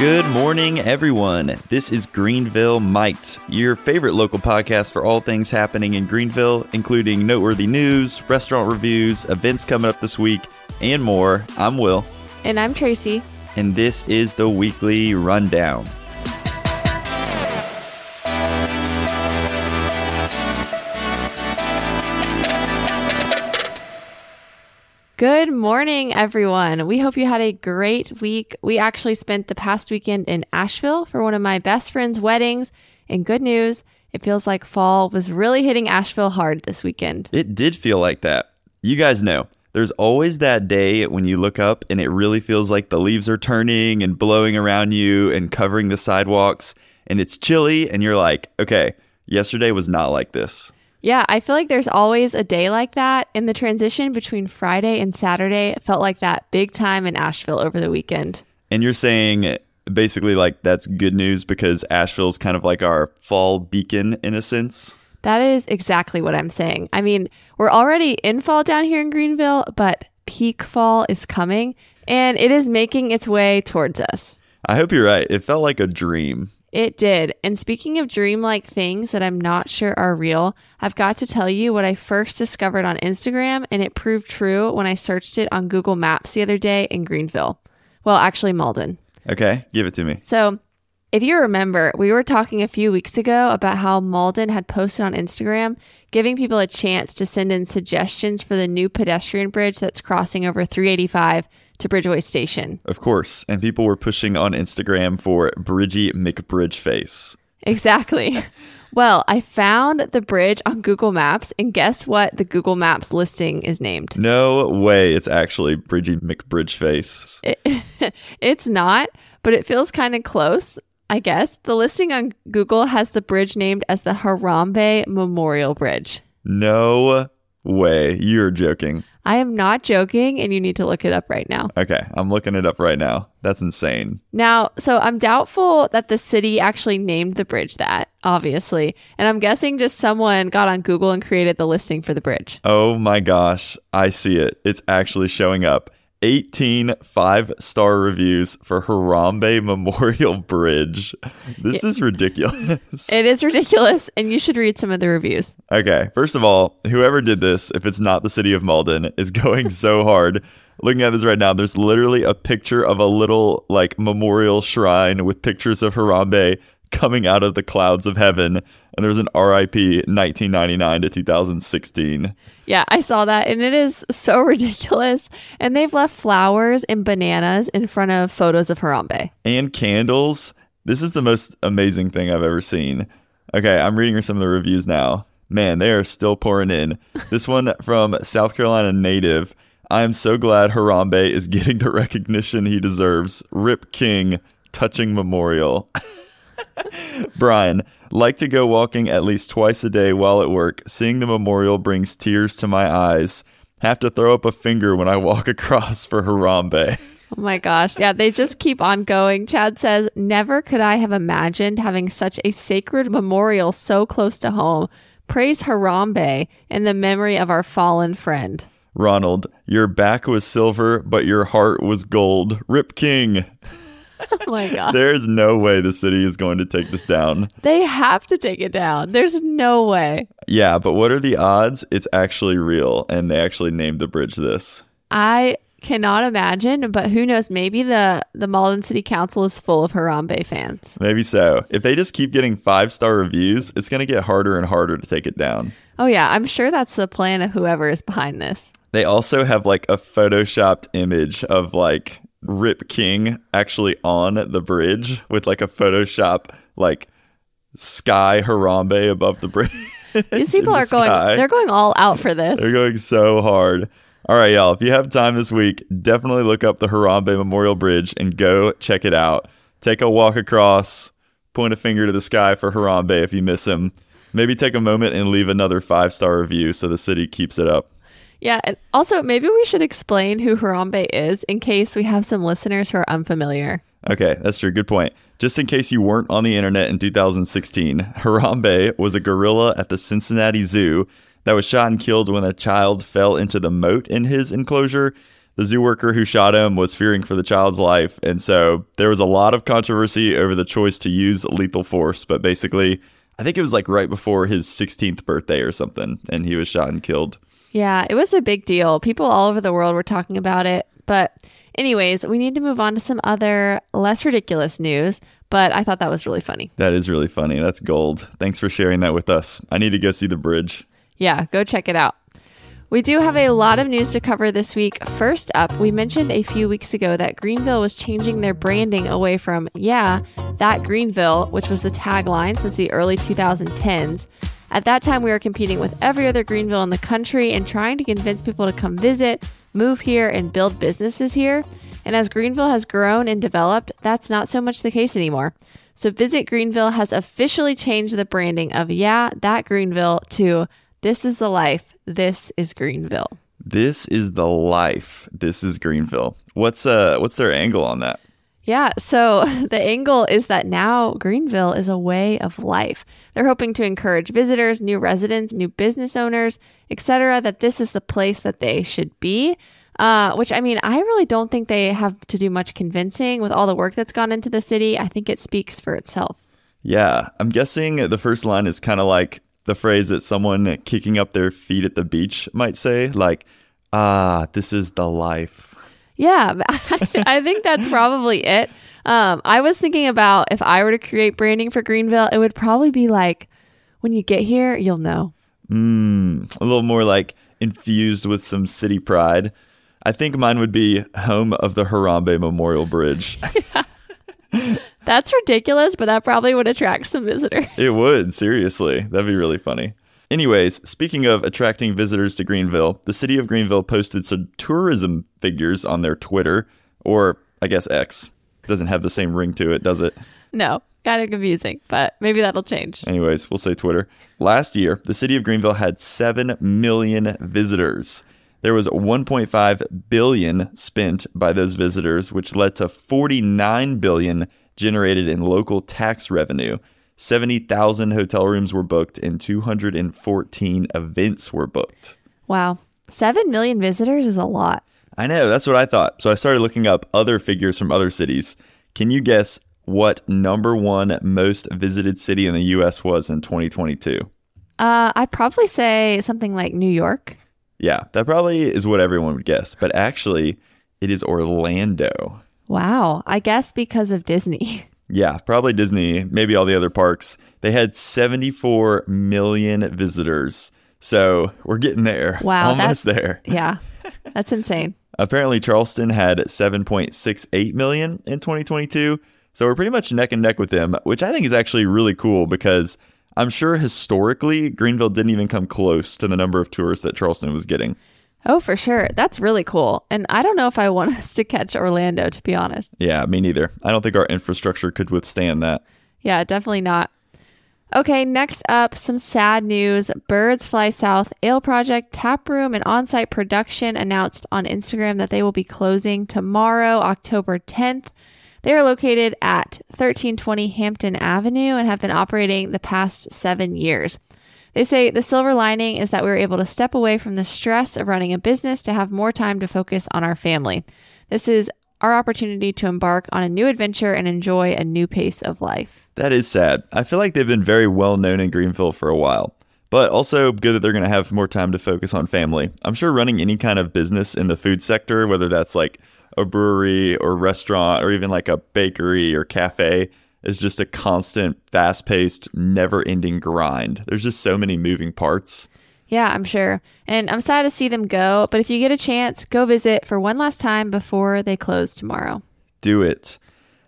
Good morning, everyone. This is Greenville Mic'd, your favorite local podcast for all things happening in Greenville, including noteworthy news, restaurant reviews, events coming up this week, and more. I'm Will, And I'm Tracy. and this is the weekly rundown. Good morning, everyone. We hope you had a great week. We actually spent the past weekend in Asheville for one of my best friend's weddings. And good news, it feels like fall was really hitting Asheville hard this weekend. It did feel like that. You guys know, there's always that day when you look up and it really feels like the leaves are turning and blowing around you and covering the sidewalks, and it's chilly, and you're like, okay, yesterday was not like this. Yeah, I feel like there's always a day like that. And the transition between Friday and Saturday felt like that big time in Asheville over the weekend. And you're saying basically like that's good news because Asheville's kind of like our fall beacon in a sense. That is exactly what I'm saying. I mean, we're already in fall down here in Greenville, but peak fall is coming and it is making its way towards us. I hope you're right. It felt like a dream. It did. And speaking of dreamlike things that I'm not sure are real, I've got to tell you what I first discovered on Instagram, and it proved true when I searched it on Google Maps the other day in Greenville. Well, actually, Mauldin. Okay, give it to me. So, if you remember, we were talking a few weeks ago about how Mauldin had posted on Instagram giving people a chance to send in suggestions for the new pedestrian bridge that's crossing over 385 to Bridgeway Station. Of course. And people were pushing on Instagram for Bridgie McBridgeface. Exactly. well, I found the bridge on Google Maps, and guess what the Google Maps listing is named? No way it's actually Bridgie McBridgeface. It, it's not, but it feels kind of close, I guess. The listing on Google has the bridge named as the Harambe Memorial Bridge. No way. You're joking. I am not joking, and you need to look it up right now. Okay, I'm looking it up right now. That's insane. Now, so I'm doubtful that the city actually named the bridge that, obviously. And I'm guessing just someone got on Google and created the listing for the bridge. Oh my gosh, I see it. It's actually showing up. 18 five star reviews for Harambe Memorial Bridge. This is ridiculous. It is ridiculous, and you should read some of the reviews. okay, first of all, whoever did this, if it's not the city of Mauldin, is going so hard. Looking at this right now, there's literally a picture of a little like memorial shrine with pictures of Harambe coming out of the clouds of heaven. And there's an RIP 1999 to 2016. Yeah, I saw that, and it is so ridiculous. And they've left flowers and bananas in front of photos of Harambe. and candles. This is the most amazing thing I've ever seen. Okay, I'm reading some of the reviews now. Man, they are still pouring in. This one from South Carolina native. I am so glad Harambe is getting the recognition he deserves. Rip King, touching memorial. Brian, like to go walking at least twice a day while at work. Seeing the memorial brings tears to my eyes. Have to throw up a finger when I walk across for Harambe. Oh my gosh. Yeah, they just keep on going. Chad says, Never could I have imagined having such a sacred memorial so close to home. Praise Harambe in the memory of our fallen friend. Ronald, your back was silver, but your heart was gold. Rip King. Oh my God. There's no way the city is going to take this down. they have to take it down. There's no way. Yeah, but what are the odds it's actually real and they actually named the bridge this? I cannot imagine, but who knows? Maybe the, the Mauldin City Council is full of Harambe fans. Maybe so. If they just keep getting five star reviews, it's going to get harder and harder to take it down. Oh, yeah. I'm sure that's the plan of whoever is behind this. They also have like a photoshopped image of like Rip King actually on the bridge with like a Photoshop like sky Harambe above the bridge. These people the are going, they're going all out for this. They're going so hard. All right, y'all. If you have time this week, definitely look up the Harambe Memorial Bridge and go check it out. Take a walk across, point a finger to the sky for Harambe if you miss him. Maybe take a moment and leave another five star review so the city keeps it up. Yeah. And also, maybe we should explain who Harambe is in case we have some listeners who are unfamiliar. Okay, that's true. Good point. Just in case you weren't on the internet in 2016, Harambe was a gorilla at the Cincinnati Zoo that was shot and killed when a child fell into the moat in his enclosure. The The zoo worker who shot him was fearing for the child's life, and so there was a lot of controversy over the choice to use lethal force. But basically, I think it was like right before his 16th birthday or something, and he was shot and killed. Yeah, it was a big deal. People all over the world were talking about it. But, anyways, we need to move on to some other less ridiculous news. But I thought that was really funny. That is really funny. That's gold. Thanks for sharing that with us. I need to go see the bridge. Yeah, go check it out. We do have a lot of news to cover this week. First up, we mentioned a few weeks ago that Greenville was changing their branding away from, yeah, that Greenville, which was the tagline since the early 2010s. At that time, we were competing with every other Greenville in the country and trying to convince people to come visit, move here, and build businesses here. And as Greenville has grown and developed, that's not so much the case anymore. So Visit Greenville has officially changed the branding of, yeah, that Greenville to this is the life. This is Greenville. This is the life. This is Greenville. What's uh what's their angle on that? Yeah, so the angle is that now Greenville is a way of life. They're hoping to encourage visitors, new residents, new business owners, etc. that this is the place that they should be. Uh, which I mean, I really don't think they have to do much convincing with all the work that's gone into the city. I think it speaks for itself. Yeah, I'm guessing the first line is kind of like the phrase that someone kicking up their feet at the beach might say, like, ah, this is the life. Yeah, I think that's probably it. Um, I was thinking about if I were to create branding for Greenville, it would probably be like, when you get here, you'll know. Mm, a little more like infused with some city pride. I think mine would be home of the Harambe Memorial Bridge. That's ridiculous, but that probably would attract some visitors. It would, seriously. That'd be really funny. Anyways, speaking of attracting visitors to Greenville, the city of Greenville posted some tourism figures on their Twitter, or I guess X. Doesn't have the same ring to it, does it? No, kind of confusing, but maybe that'll change. Anyways, we'll say Twitter. Last year, the city of Greenville had 7 million visitors. There was 1.5 billion spent by those visitors, which led to 49 billion generated in local tax revenue. 70,000 hotel rooms were booked and 214 events were booked. Wow. 7 million visitors is a lot. I know, that's what I thought. So I started looking up other figures from other cities. Can you guess what number one most visited city in the US was in 2022? Uh, I'd probably say something like New York. Yeah, that probably is what everyone would guess, but actually, it is Orlando. Wow. I guess because of Disney. Yeah, probably Disney, maybe all the other parks. They had 74 million visitors. So we're getting there. Wow. Almost there. Yeah. That's insane. Apparently, Charleston had 7.68 million in 2022. So we're pretty much neck and neck with them, which I think is actually really cool because I'm sure historically Greenville didn't even come close to the number of tourists that Charleston was getting. Oh, for sure. That's really cool. And I don't know if I want us to catch Orlando, to be honest. Yeah, me neither. I don't think our infrastructure could withstand that. Yeah, definitely not. Okay, next up, some sad news. Birds Fly South Ale Project Tap Room and on site production announced on Instagram that they will be closing tomorrow, October 10th. They are located at 1320 Hampton Avenue and have been operating the past seven years. They say the silver lining is that we were able to step away from the stress of running a business to have more time to focus on our family. This is our opportunity to embark on a new adventure and enjoy a new pace of life. That is sad. I feel like they've been very well known in Greenville for a while, but also good that they're going to have more time to focus on family. I'm sure running any kind of business in the food sector, whether that's like a brewery or restaurant or even like a bakery or cafe, is just a constant, fast paced, never ending grind. There's just so many moving parts. Yeah, I'm sure. And I'm sad to see them go, but if you get a chance, go visit for one last time before they close tomorrow. Do it.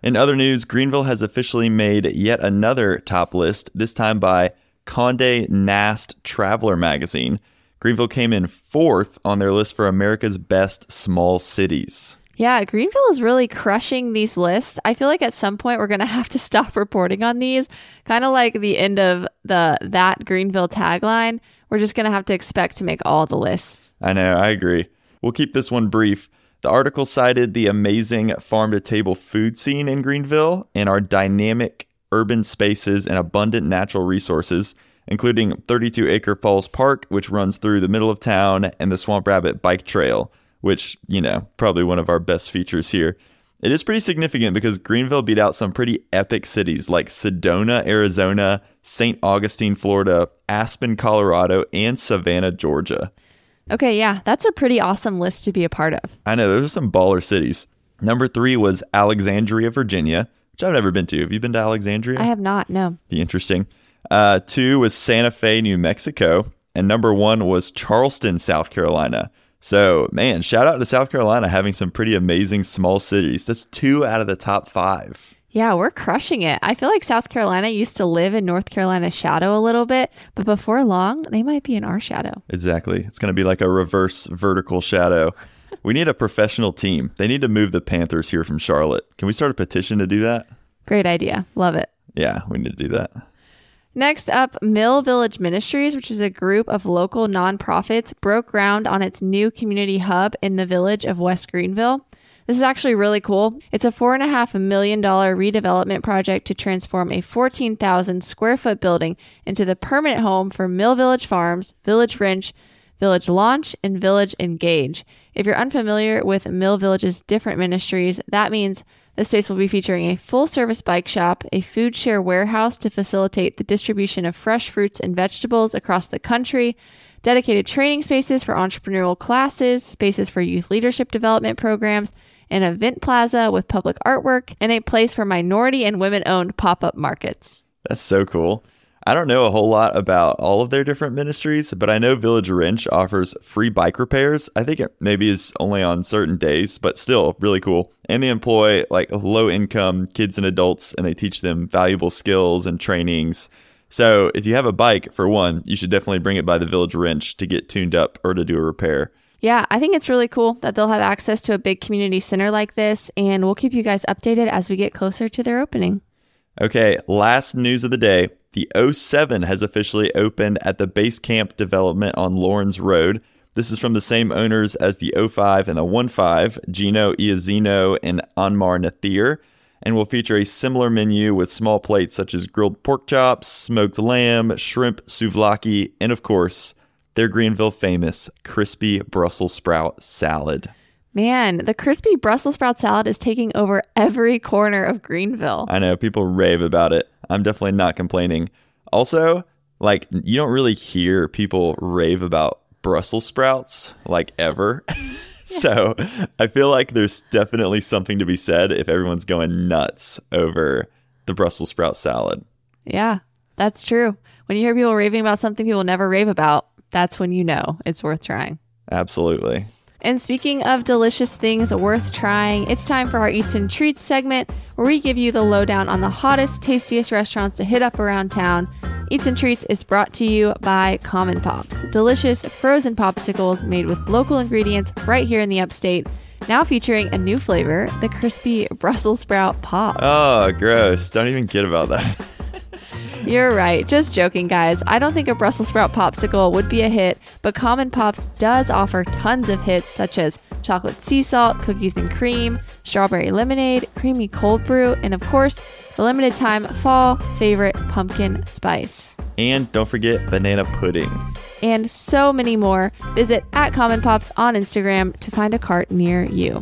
In other news, Greenville has officially made yet another top list, this time by Conde Nast Traveler magazine. Greenville came in fourth on their list for America's best small cities. Yeah, Greenville is really crushing these lists. I feel like at some point we're going to have to stop reporting on these. Kind of like the end of the that Greenville tagline. We're just going to have to expect to make all the lists. I know, I agree. We'll keep this one brief. The article cited the amazing farm to table food scene in Greenville and our dynamic urban spaces and abundant natural resources, including 32 Acre Falls Park, which runs through the middle of town, and the Swamp Rabbit Bike Trail which, you know, probably one of our best features here. It is pretty significant because Greenville beat out some pretty epic cities like Sedona, Arizona, St. Augustine, Florida, Aspen, Colorado, and Savannah, Georgia. Okay, yeah, that's a pretty awesome list to be a part of. I know, those are some baller cities. Number three was Alexandria, Virginia, which I've never been to. Have you been to Alexandria? I have not, no. Be interesting. Uh, two was Santa Fe, New Mexico. And number one was Charleston, South Carolina. So, man, shout out to South Carolina having some pretty amazing small cities. That's two out of the top five. Yeah, we're crushing it. I feel like South Carolina used to live in North Carolina's shadow a little bit, but before long, they might be in our shadow. Exactly. It's going to be like a reverse vertical shadow. we need a professional team. They need to move the Panthers here from Charlotte. Can we start a petition to do that? Great idea. Love it. Yeah, we need to do that. Next up, Mill Village Ministries, which is a group of local nonprofits, broke ground on its new community hub in the village of West Greenville. This is actually really cool. It's a $4.5 million redevelopment project to transform a 14,000 square foot building into the permanent home for Mill Village Farms, Village Wrench, Village Launch, and Village Engage. If you're unfamiliar with Mill Village's different ministries, that means the space will be featuring a full service bike shop, a food share warehouse to facilitate the distribution of fresh fruits and vegetables across the country, dedicated training spaces for entrepreneurial classes, spaces for youth leadership development programs, an event plaza with public artwork, and a place for minority and women owned pop up markets. That's so cool. I don't know a whole lot about all of their different ministries, but I know Village Wrench offers free bike repairs. I think it maybe is only on certain days, but still really cool. And they employ like low income kids and adults and they teach them valuable skills and trainings. So if you have a bike, for one, you should definitely bring it by the Village Wrench to get tuned up or to do a repair. Yeah, I think it's really cool that they'll have access to a big community center like this, and we'll keep you guys updated as we get closer to their opening. Okay, last news of the day. The 07 has officially opened at the Base Camp development on Laurens Road. This is from the same owners as the 05 and the 15, Gino Iazino and Anmar Nathir, and will feature a similar menu with small plates such as grilled pork chops, smoked lamb, shrimp souvlaki, and of course, their Greenville famous crispy Brussels sprout salad. Man, the crispy Brussels sprout salad is taking over every corner of Greenville. I know people rave about it. I'm definitely not complaining. Also, like you don't really hear people rave about Brussels sprouts like ever. so, I feel like there's definitely something to be said if everyone's going nuts over the Brussels sprout salad. Yeah, that's true. When you hear people raving about something people never rave about, that's when you know it's worth trying. Absolutely. And speaking of delicious things worth trying, it's time for our Eats and Treats segment where we give you the lowdown on the hottest, tastiest restaurants to hit up around town. Eats and Treats is brought to you by Common Pops, delicious frozen popsicles made with local ingredients right here in the upstate. Now featuring a new flavor, the crispy Brussels sprout pop. Oh, gross. Don't even get about that. You're right. Just joking, guys. I don't think a Brussels sprout popsicle would be a hit, but Common Pops does offer tons of hits such as chocolate sea salt, cookies and cream, strawberry lemonade, creamy cold brew, and of course, the limited time fall favorite pumpkin spice. And don't forget banana pudding. And so many more. Visit at Common Pops on Instagram to find a cart near you.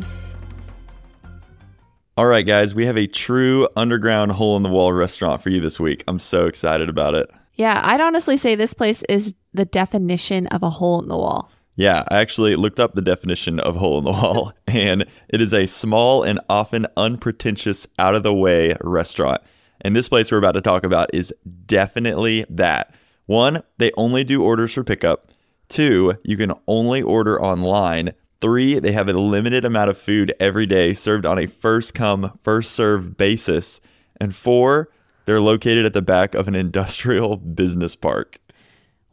All right, guys, we have a true underground hole in the wall restaurant for you this week. I'm so excited about it. Yeah, I'd honestly say this place is the definition of a hole in the wall. Yeah, I actually looked up the definition of hole in the wall, and it is a small and often unpretentious, out of the way restaurant. And this place we're about to talk about is definitely that. One, they only do orders for pickup. Two, you can only order online. Three, they have a limited amount of food every day served on a first come, first served basis. And four, they're located at the back of an industrial business park.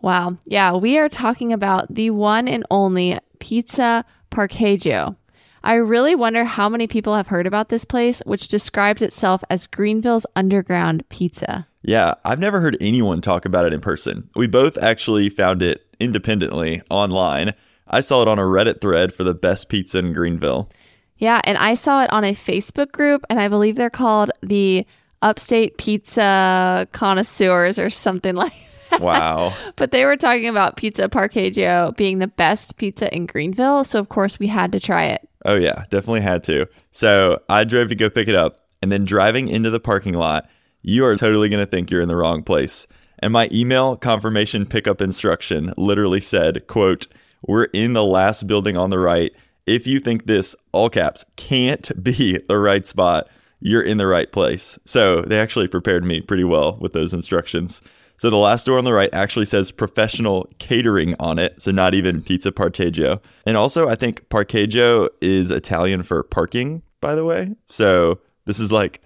Wow. Yeah, we are talking about the one and only Pizza Parcheggio. I really wonder how many people have heard about this place, which describes itself as Greenville's underground pizza. Yeah, I've never heard anyone talk about it in person. We both actually found it independently online. I saw it on a Reddit thread for the best pizza in Greenville. Yeah, and I saw it on a Facebook group, and I believe they're called the Upstate Pizza Connoisseurs or something like that. Wow. but they were talking about Pizza Parcheggio being the best pizza in Greenville. So, of course, we had to try it. Oh, yeah, definitely had to. So I drove to go pick it up. And then driving into the parking lot, you are totally going to think you're in the wrong place. And my email confirmation pickup instruction literally said, quote, we're in the last building on the right. If you think this, all caps, can't be the right spot, you're in the right place. So they actually prepared me pretty well with those instructions. So the last door on the right actually says professional catering on it, so not even pizza parcheggio. And also, I think parcheggio is Italian for parking, by the way. So this is like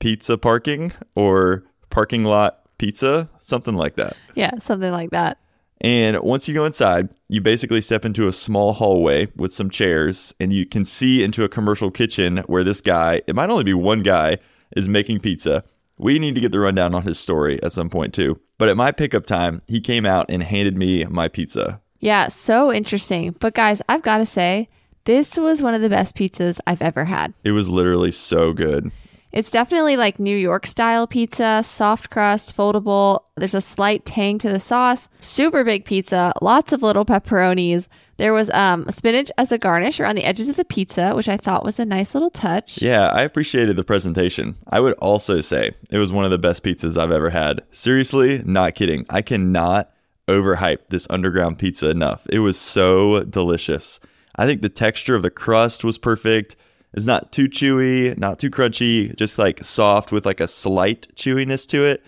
pizza parking or parking lot pizza, something like that. Yeah, something like that. And once you go inside, you basically step into a small hallway with some chairs, and you can see into a commercial kitchen where this guy, it might only be one guy, is making pizza. We need to get the rundown on his story at some point too. But at my pickup time, he came out and handed me my pizza. Yeah, so interesting. But guys, I've got to say, this was one of the best pizzas I've ever had. It was literally so good. It's definitely like New York style pizza, soft crust, foldable. There's a slight tang to the sauce. Super big pizza, lots of little pepperonis. There was um, spinach as a garnish around the edges of the pizza, which I thought was a nice little touch. Yeah, I appreciated the presentation. I would also say it was one of the best pizzas I've ever had. Seriously, not kidding. I cannot overhype this underground pizza enough. It was so delicious. I think the texture of the crust was perfect. It's not too chewy, not too crunchy, just like soft with like a slight chewiness to it.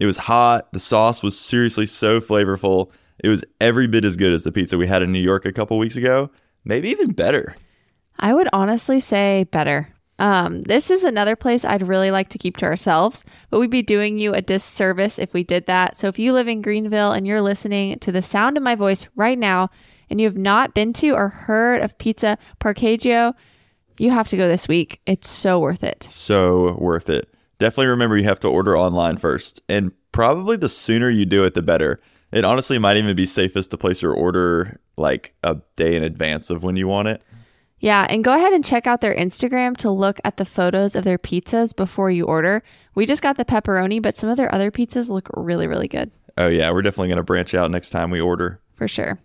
It was hot. The sauce was seriously so flavorful. It was every bit as good as the pizza we had in New York a couple weeks ago, maybe even better. I would honestly say better. Um, this is another place I'd really like to keep to ourselves, but we'd be doing you a disservice if we did that. So if you live in Greenville and you're listening to the sound of my voice right now and you have not been to or heard of Pizza Parcheggio, you have to go this week. It's so worth it. So worth it. Definitely remember you have to order online first. And probably the sooner you do it, the better. It honestly might even be safest to place your order like a day in advance of when you want it. Yeah, and go ahead and check out their Instagram to look at the photos of their pizzas before you order. We just got the pepperoni, but some of their other pizzas look really, really good. Oh, yeah. We're definitely going to branch out next time we order. For sure.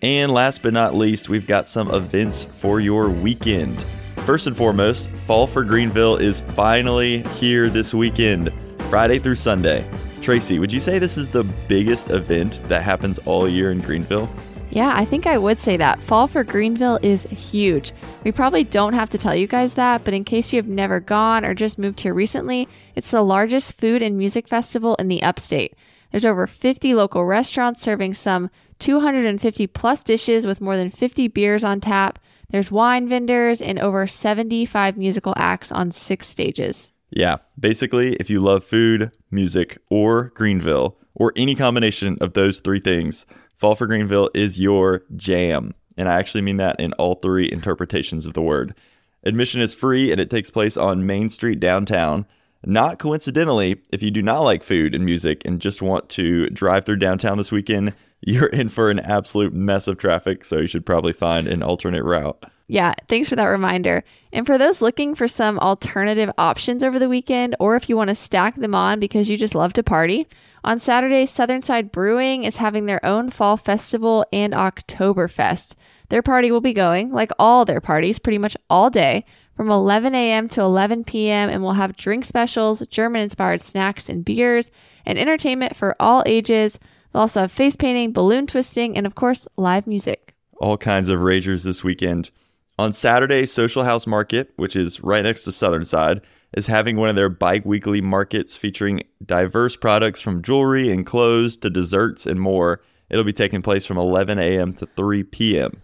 And last but not least, we've got some events for your weekend. First and foremost, Fall for Greenville is finally here this weekend, Friday through Sunday. Tracy, would you say this is the biggest event that happens all year in Greenville? Yeah, I think I would say that. Fall for Greenville is huge. We probably don't have to tell you guys that, but in case you have never gone or just moved here recently, it's the largest food and music festival in the upstate. There's over 50 local restaurants serving some 250 plus dishes with more than 50 beers on tap. There's wine vendors and over 75 musical acts on six stages. Yeah, basically, if you love food, music, or Greenville, or any combination of those three things, Fall for Greenville is your jam. And I actually mean that in all three interpretations of the word. Admission is free and it takes place on Main Street downtown. Not coincidentally, if you do not like food and music and just want to drive through downtown this weekend, you're in for an absolute mess of traffic, so you should probably find an alternate route. Yeah, thanks for that reminder. And for those looking for some alternative options over the weekend, or if you want to stack them on because you just love to party, on Saturday, Southern Side Brewing is having their own fall festival and Oktoberfest. Their party will be going, like all their parties, pretty much all day from 11 a.m. to 11 p.m. and we'll have drink specials, German inspired snacks and beers, and entertainment for all ages. They'll also have face painting, balloon twisting, and of course, live music. All kinds of ragers this weekend. On Saturday, Social House Market, which is right next to Southern Side, is having one of their bike weekly markets featuring diverse products from jewelry and clothes to desserts and more. It'll be taking place from 11 a.m. to 3 p.m.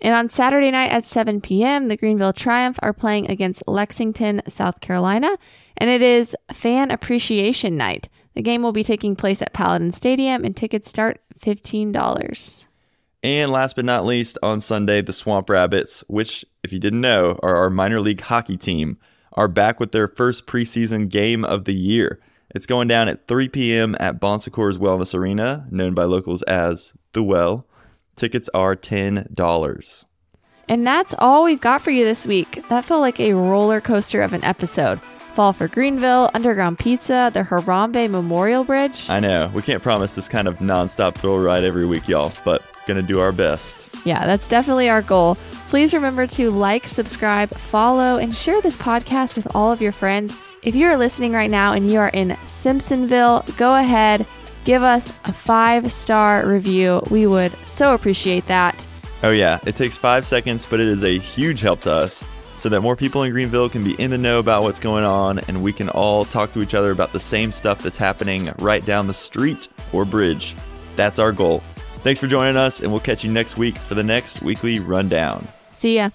And on Saturday night at 7 p.m., the Greenville Triumph are playing against Lexington, South Carolina, and it is Fan Appreciation Night. The game will be taking place at Paladin Stadium, and tickets start $15. And last but not least, on Sunday, the Swamp Rabbits, which, if you didn't know, are our minor league hockey team, are back with their first preseason game of the year. It's going down at 3 p.m. at Bonsecours Wellness Arena, known by locals as The Well. Tickets are $10. And that's all we've got for you this week. That felt like a roller coaster of an episode. Fall for Greenville, Underground Pizza, the Harambe Memorial Bridge. I know. We can't promise this kind of nonstop thrill ride every week, y'all, but gonna do our best. Yeah, that's definitely our goal. Please remember to like, subscribe, follow, and share this podcast with all of your friends. If you are listening right now and you are in Simpsonville, go ahead, give us a five star review. We would so appreciate that. Oh, yeah. It takes five seconds, but it is a huge help to us so that more people in Greenville can be in the know about what's going on and we can all talk to each other about the same stuff that's happening right down the street or bridge. That's our goal. Thanks for joining us, and we'll catch you next week for the next weekly rundown. See ya.